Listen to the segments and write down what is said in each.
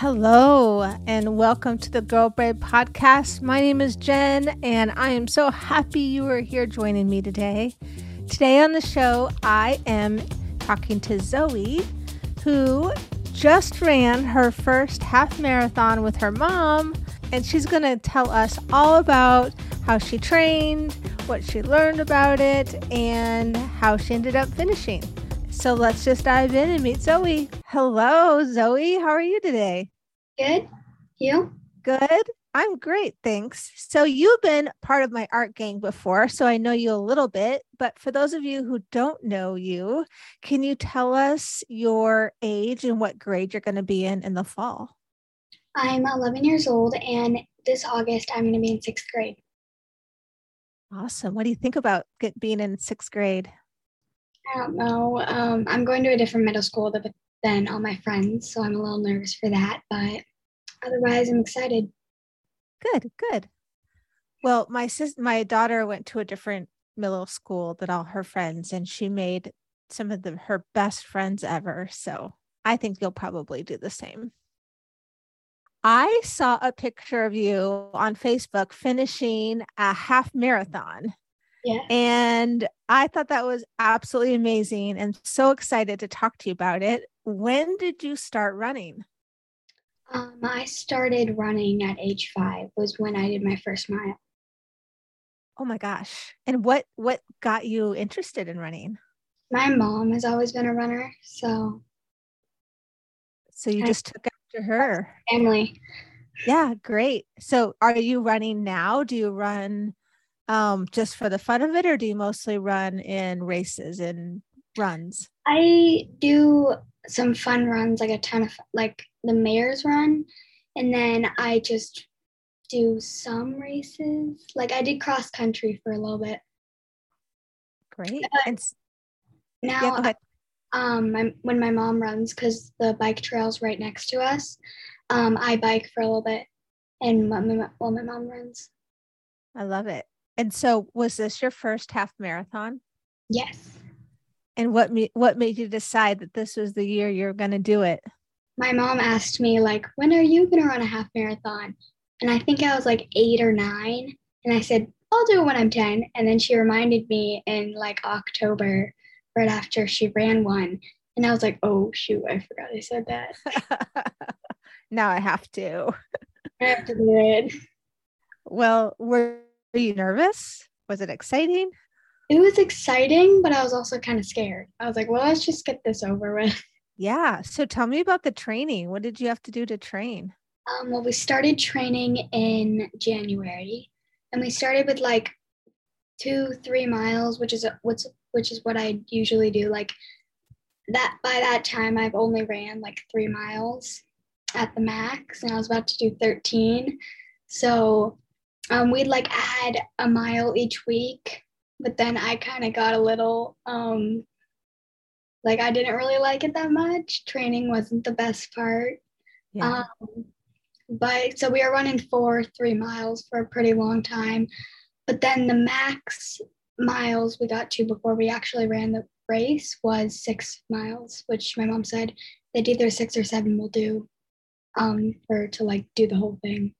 Hello, and welcome to the Girl Brave podcast. My name is Jen, and I am so happy you are here joining me today. Today on the show, I am talking to Zoe, who just ran her first half marathon with her mom, and she's going to tell us all about how she trained, what she learned about it, and how she ended up finishing. So let's just dive in and meet Zoe. Hello, Zoe. How are you today? Good. You? Good. I'm great, thanks. So you've been part of my art gang before, so I know you a little bit. But for those of you who don't know you, can you tell us your age and what grade you're going to be in in the fall? I'm 11 years old, and this August I'm going to be in sixth grade. Awesome. What do you think about get, being in sixth grade? I don't know. Um, I'm going to a different middle school than all my friends, so I'm a little nervous for that. But otherwise, I'm excited. Good, good. Well, my sis, my daughter went to a different middle school than all her friends, and she made some of the her best friends ever. So I think you'll probably do the same. I saw a picture of you on Facebook finishing a half marathon. Yeah. And I thought that was absolutely amazing and so excited to talk to you about it. When did you start running? Um, I started running at age five was when I did my first mile. Oh my gosh. And what what got you interested in running? My mom has always been a runner, so so you I, just took after her. Family. Yeah, great. So are you running now? Do you run um just for the fun of it or do you mostly run in races and runs? I do some fun runs, like a ton of like the mayor's run, and then I just do some races. Like I did cross country for a little bit. Great. and now, yeah, um, my, when my mom runs, because the bike trail's right next to us, um, I bike for a little bit, and while my, while my mom runs. I love it. And so, was this your first half marathon? Yes. And what me what made you decide that this was the year you're going to do it? My mom asked me like, "When are you going to run a half marathon?" And I think I was like 8 or 9, and I said, "I'll do it when I'm 10." And then she reminded me in like October right after she ran one, and I was like, "Oh shoot, I forgot I said that." now I have to. I have to do it. Well, were you nervous? Was it exciting? it was exciting, but I was also kind of scared. I was like, well, let's just get this over with. Yeah. So tell me about the training. What did you have to do to train? Um, well, we started training in January, and we started with like two, three miles, which is what's which is what I usually do. Like that by that time, I've only ran like three miles at the max, and I was about to do 13. So um, we'd like add a mile each week but then I kind of got a little um like I didn't really like it that much. Training wasn't the best part. Yeah. Um, but so we were running four three miles for a pretty long time. But then the max miles we got to before we actually ran the race was six miles, which my mom said that either six or seven will do um, for to like do the whole thing.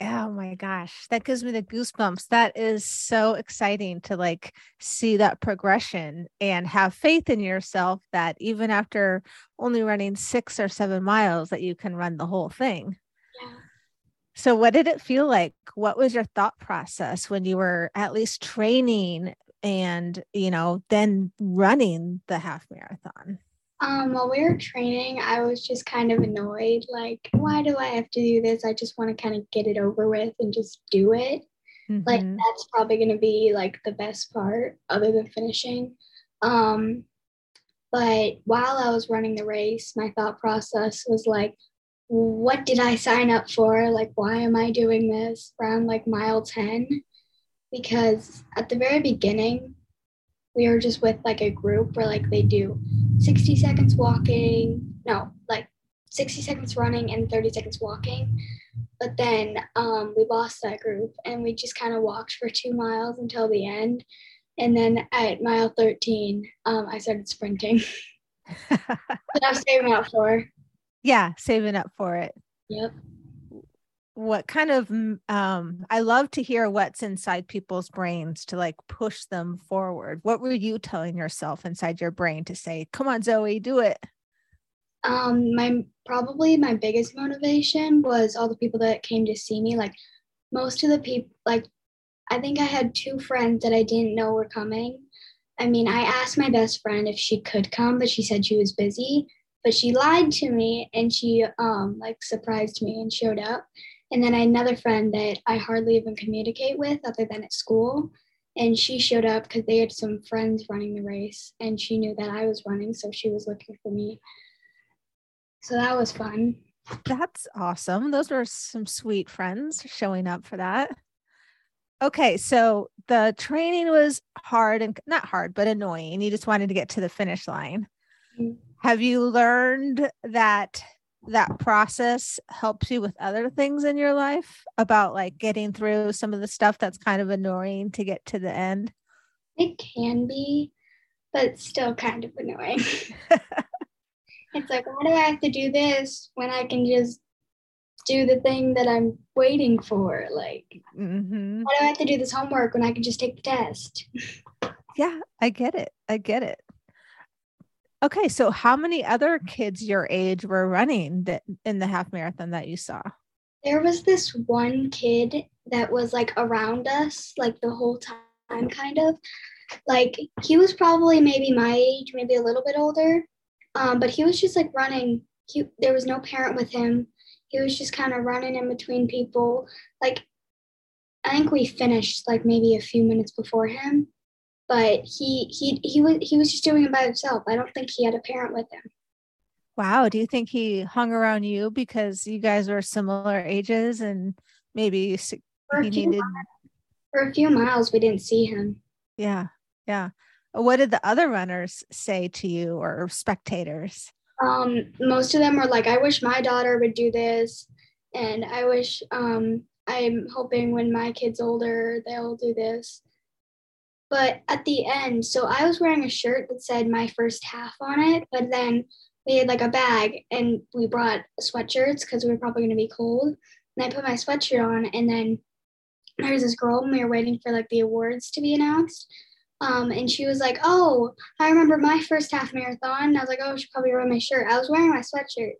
Oh my gosh, that gives me the goosebumps. That is so exciting to like see that progression and have faith in yourself that even after only running 6 or 7 miles that you can run the whole thing. Yeah. So what did it feel like? What was your thought process when you were at least training and, you know, then running the half marathon? Um, while we were training, I was just kind of annoyed. Like, why do I have to do this? I just want to kind of get it over with and just do it. Mm-hmm. Like, that's probably going to be like the best part, other than finishing. Um, but while I was running the race, my thought process was like, what did I sign up for? Like, why am I doing this around like mile 10? Because at the very beginning, we were just with like a group where like they do 60 seconds walking, no, like 60 seconds running and 30 seconds walking. But then um, we lost that group and we just kind of walked for two miles until the end. And then at mile 13, um, I started sprinting. I was saving out for. Yeah, saving up for it. Yep. What kind of um I love to hear what's inside people's brains to like push them forward. What were you telling yourself inside your brain to say, "Come on, Zoe, do it." Um my probably my biggest motivation was all the people that came to see me like most of the people like I think I had two friends that I didn't know were coming. I mean, I asked my best friend if she could come, but she said she was busy. But she lied to me and she um like surprised me and showed up. And then I had another friend that I hardly even communicate with other than at school. And she showed up because they had some friends running the race and she knew that I was running, so she was looking for me. So that was fun. That's awesome. Those were some sweet friends showing up for that. Okay, so the training was hard and not hard, but annoying. You just wanted to get to the finish line. Mm-hmm. Have you learned that that process helps you with other things in your life about like getting through some of the stuff that's kind of annoying to get to the end? It can be, but it's still kind of annoying. it's like, why do I have to do this when I can just do the thing that I'm waiting for? Like, mm-hmm. why do I have to do this homework when I can just take the test? yeah, I get it. I get it. Okay, so how many other kids your age were running that in the half marathon that you saw? There was this one kid that was like around us like the whole time kind of. Like he was probably maybe my age, maybe a little bit older. Um, but he was just like running. He, there was no parent with him. He was just kind of running in between people. Like, I think we finished like maybe a few minutes before him, but he he he was he was just doing it by himself. I don't think he had a parent with him. Wow. Do you think he hung around you because you guys were similar ages and maybe for he needed miles, for a few miles we didn't see him. Yeah. Yeah what did the other runners say to you or spectators? Um, most of them were like, I wish my daughter would do this. And I wish, um, I'm hoping when my kid's older, they'll do this. But at the end, so I was wearing a shirt that said my first half on it, but then we had like a bag and we brought sweatshirts because we were probably going to be cold. And I put my sweatshirt on, and then there was this girl, and we were waiting for like the awards to be announced. Um, and she was like, "Oh, I remember my first half marathon." And I was like, "Oh, she probably ruined my shirt." I was wearing my sweatshirt.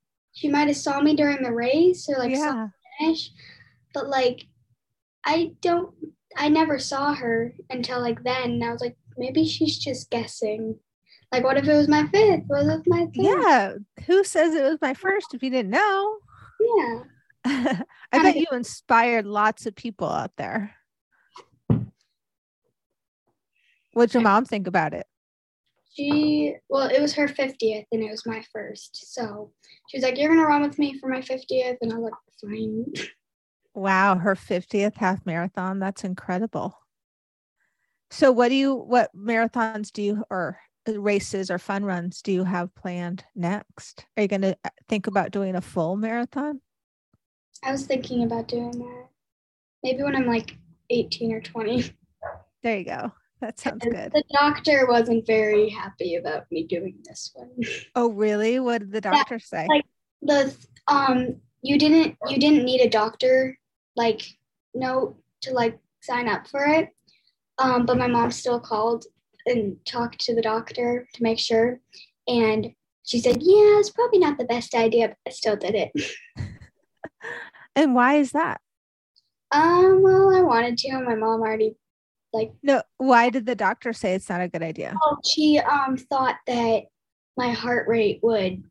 she might have saw me during the race or like yeah. finish, but like, I don't. I never saw her until like then. And I was like, maybe she's just guessing. Like, what if it was my fifth? What if my fifth? Yeah. Who says it was my first if you didn't know? Yeah. I bet you inspired lots of people out there. What'd your mom think about it? She, well, it was her 50th and it was my first. So she was like, You're going to run with me for my 50th. And I was like, Fine. Wow. Her 50th half marathon. That's incredible. So, what do you, what marathons do you, or races or fun runs do you have planned next? Are you going to uh, think about doing a full marathon? I was thinking about doing that. Maybe when I'm like 18 or 20. There you go. That sounds good. The doctor wasn't very happy about me doing this one. Oh, really? What did the doctor yeah, say? Like the um, you didn't you didn't need a doctor like note to like sign up for it. Um, but my mom still called and talked to the doctor to make sure, and she said, "Yeah, it's probably not the best idea, but I still did it." and why is that? Um, well, I wanted to. and My mom already like no why did the doctor say it's not a good idea oh she um thought that my heart rate would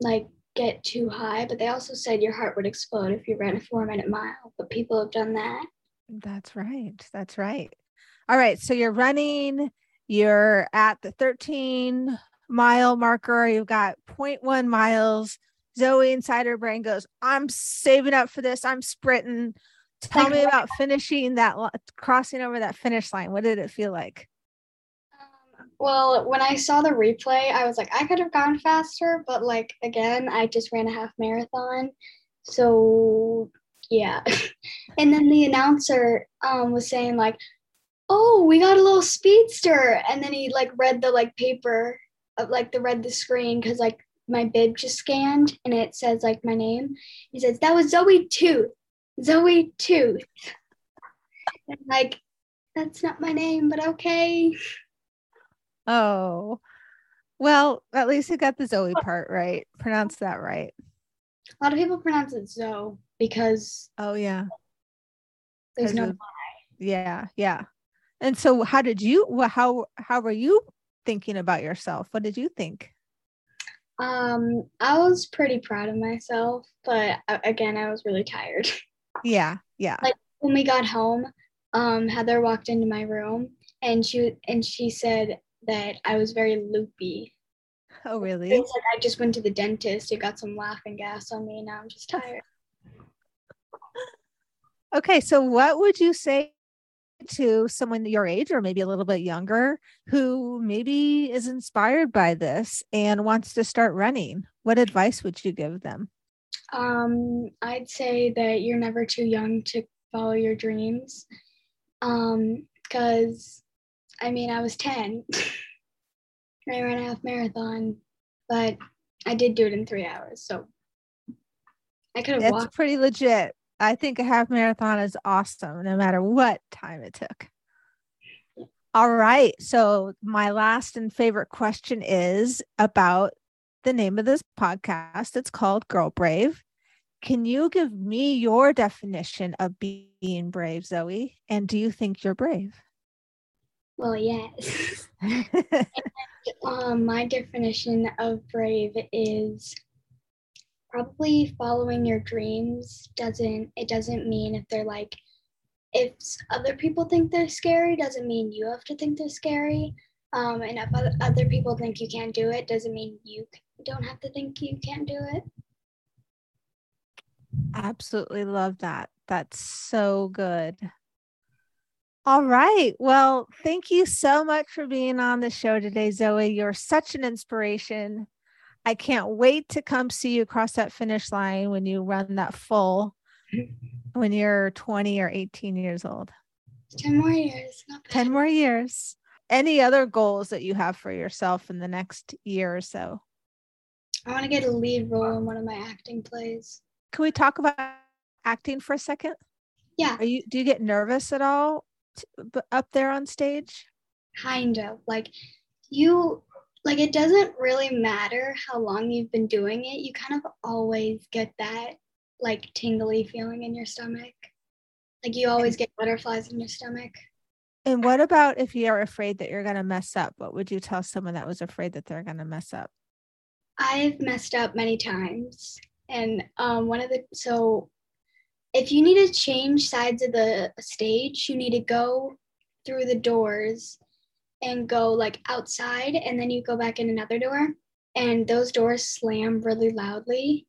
like get too high but they also said your heart would explode if you ran a four minute mile but people have done that that's right that's right all right so you're running you're at the 13 mile marker you've got 0.1 miles zoe inside her brain goes i'm saving up for this i'm sprinting Tell like, me about finishing that, crossing over that finish line. What did it feel like? Well, when I saw the replay, I was like, I could have gone faster, but like, again, I just ran a half marathon. So, yeah. and then the announcer um, was saying, like, oh, we got a little speedster. And then he like read the like paper of like the read the screen because like my bib just scanned and it says like my name. He says, That was Zoe Tooth. Zoe Tooth. And like, that's not my name, but okay. Oh, well, at least you got the Zoe part right. Pronounce that right. A lot of people pronounce it Zoe because Oh, yeah. there's no of- Yeah, yeah. And so, how did you? wha- How how were you thinking about yourself? What did you think? Um, I was pretty proud of myself, but again, I was really tired. Yeah, yeah. Like- when we got home, um, Heather walked into my room and she and she said that I was very loopy. Oh, really? like I just went to the dentist. It got some laughing gas on me. Now I'm just tired. Okay, so what would you say to someone your age or maybe a little bit younger who maybe is inspired by this and wants to start running? What advice would you give them? Um, I'd say that you're never too young to follow your dreams. Um, because I mean, I was 10. I ran a half marathon, but I did do it in three hours. So I could have That's walked. pretty legit. I think a half marathon is awesome no matter what time it took. All right. So, my last and favorite question is about the name of this podcast. It's called Girl Brave. Can you give me your definition of being brave, Zoe? And do you think you're brave? Well, yes. and, um, my definition of brave is probably following your dreams doesn't it doesn't mean if they're like if other people think they're scary doesn't mean you have to think they're scary um, and if other- other people think you can't do it doesn't mean you don't have to think you can't do it Absolutely love that. That's so good. All right. Well, thank you so much for being on the show today, Zoe. You're such an inspiration. I can't wait to come see you across that finish line when you run that full when you're 20 or 18 years old. 10 more years not bad. 10 more years. Any other goals that you have for yourself in the next year or so? i want to get a lead role in one of my acting plays Can we talk about acting for a second? yeah Are you do you get nervous at all up there on stage? kind of like you like it doesn't really matter how long you've been doing it you kind of always get that like tingly feeling in your stomach like you always get butterflies in your stomach And what about if you're afraid that you're going to mess up? What would you tell someone that was afraid that they're going to mess up? i've messed up many times and um one of the so if you need to change sides of the stage you need to go through the doors and go like outside and then you go back in another door and those doors slam really loudly.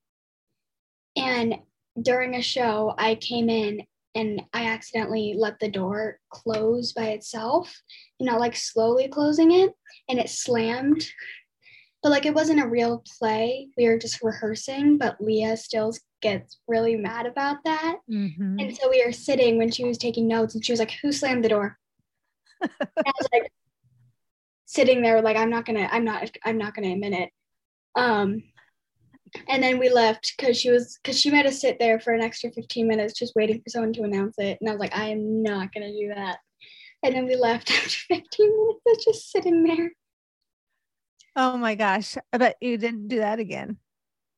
And during a show i came in and i accidentally let the door close by itself and not like slowly closing it and it slammed. But like it wasn't a real play. We were just rehearsing but leah still gets really mad about that Mm-hmm. and so we were sitting when she was taking notes, and she was like, "Who slammed the door?" And I was like, sitting there, like, "I'm not gonna, I'm not, I'm not gonna admit it." Um, and then we left because she was, because she made us sit there for an extra 15 minutes, just waiting for someone to announce it. And I was like, "I am not gonna do that." And then we left after 15 minutes, of just sitting there. Oh my gosh. I bet you didn't do that again.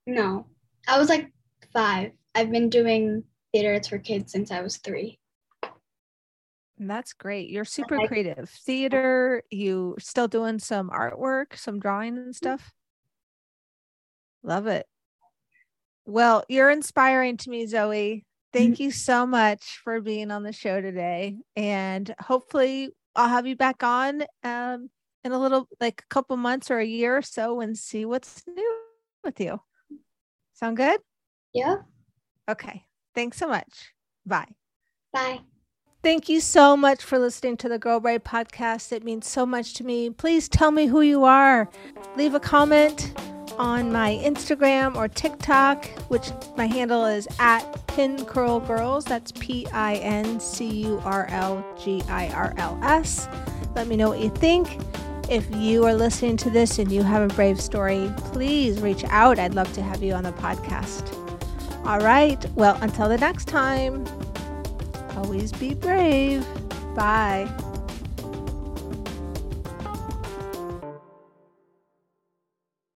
No, I was like five. I've been doing theater. It's for kids since I was three. That's great. You're super like- creative. Theater, you still doing some artwork, some drawing and stuff? Love it. Well, you're inspiring to me, Zoe. Thank you so much for being on the show today. And hopefully I'll have you back on um in a little like a couple months or a year or so and see what's new with you. Sound good? Yeah. Okay. Thanks so much. Bye. Bye. Thank you so much for listening to the Girl Brave podcast. It means so much to me. Please tell me who you are. Leave a comment on my Instagram or TikTok, which my handle is at Pin Curl Girls. That's P I N C U R L G I R L S. Let me know what you think. If you are listening to this and you have a brave story, please reach out. I'd love to have you on the podcast. All right. Well, until the next time, always be brave. Bye.